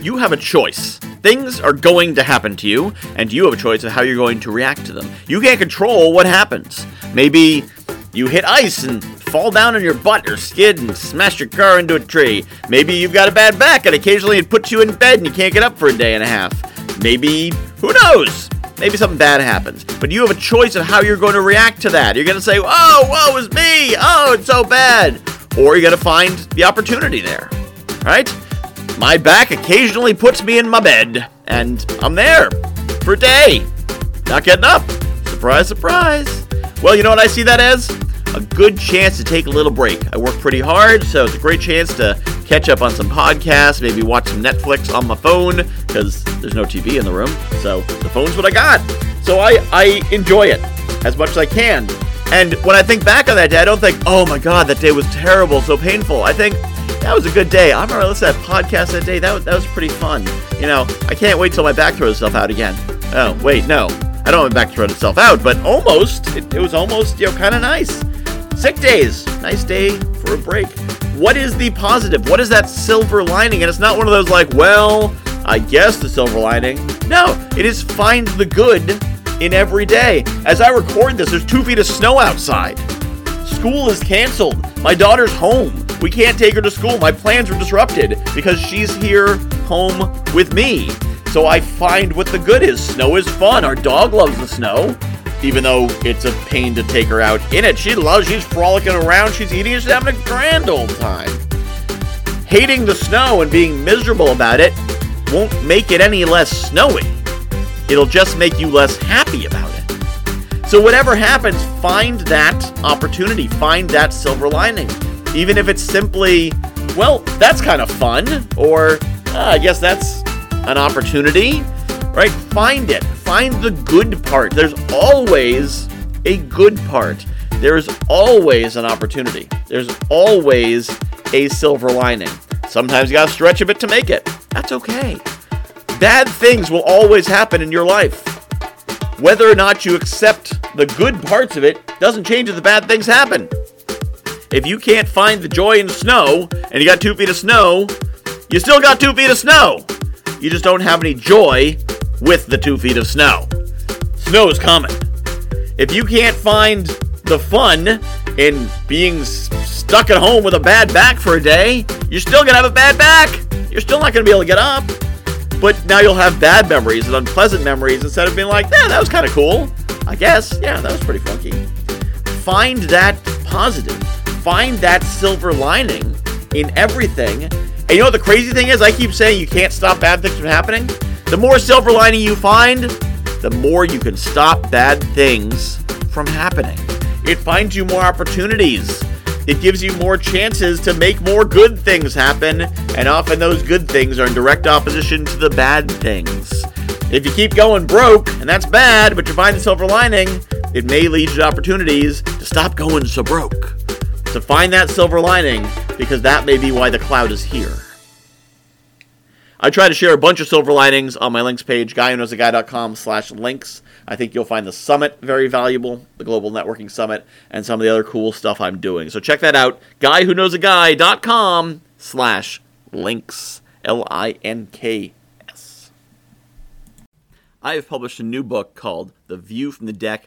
You have a choice. Things are going to happen to you, and you have a choice of how you're going to react to them. You can't control what happens. Maybe you hit ice and fall down on your butt or skid and smash your car into a tree. Maybe you've got a bad back and occasionally it puts you in bed and you can't get up for a day and a half. Maybe, who knows? Maybe something bad happens. But you have a choice of how you're going to react to that. You're going to say, oh, woe is me. Oh, it's so bad. Or you're going to find the opportunity there. Right? My back occasionally puts me in my bed, and I'm there for a day, not getting up. Surprise, surprise. Well, you know what I see that as? A good chance to take a little break. I work pretty hard, so it's a great chance to catch up on some podcasts, maybe watch some Netflix on my phone, because there's no TV in the room, so the phone's what I got. So I, I enjoy it as much as I can. And when I think back on that day, I don't think, oh my god, that day was terrible, so painful. I think, that was a good day. I remember listening to that podcast that day. That was, that was pretty fun. You know, I can't wait till my back throws itself out again. Oh, wait, no. I don't want my back to throw itself out, but almost. It, it was almost, you know, kind of nice. Sick days. Nice day for a break. What is the positive? What is that silver lining? And it's not one of those like, well, I guess the silver lining. No, it is find the good in every day. As I record this, there's two feet of snow outside. School is canceled. My daughter's home. We can't take her to school. My plans were disrupted because she's here home with me. So I find what the good is. Snow is fun. Our dog loves the snow, even though it's a pain to take her out in it. She loves, she's frolicking around, she's eating, she's having a grand old time. Hating the snow and being miserable about it won't make it any less snowy. It'll just make you less happy about it. So, whatever happens, find that opportunity, find that silver lining. Even if it's simply, well, that's kind of fun, or uh, I guess that's an opportunity, right? Find it. Find the good part. There's always a good part. There's always an opportunity. There's always a silver lining. Sometimes you gotta stretch a bit to make it. That's okay. Bad things will always happen in your life. Whether or not you accept the good parts of it doesn't change if the bad things happen. If you can't find the joy in the snow and you got two feet of snow, you still got two feet of snow. You just don't have any joy with the two feet of snow. Snow is coming. If you can't find the fun in being stuck at home with a bad back for a day, you're still gonna have a bad back. You're still not gonna be able to get up. But now you'll have bad memories and unpleasant memories instead of being like, yeah, that was kind of cool. I guess. Yeah, that was pretty funky. Find that positive. Find that silver lining in everything. And you know what the crazy thing is? I keep saying you can't stop bad things from happening. The more silver lining you find, the more you can stop bad things from happening. It finds you more opportunities. It gives you more chances to make more good things happen, and often those good things are in direct opposition to the bad things. If you keep going broke, and that's bad, but you find the silver lining, it may lead you to opportunities to stop going so broke. To find that silver lining, because that may be why the cloud is here. I try to share a bunch of silver linings on my links page, guywhoknowsaguy.com slash links. I think you'll find the summit very valuable, the Global Networking Summit, and some of the other cool stuff I'm doing. So check that out, guywhoknowsaguy.com slash links, L-I-N-K-S. I have published a new book called The View from the Deck,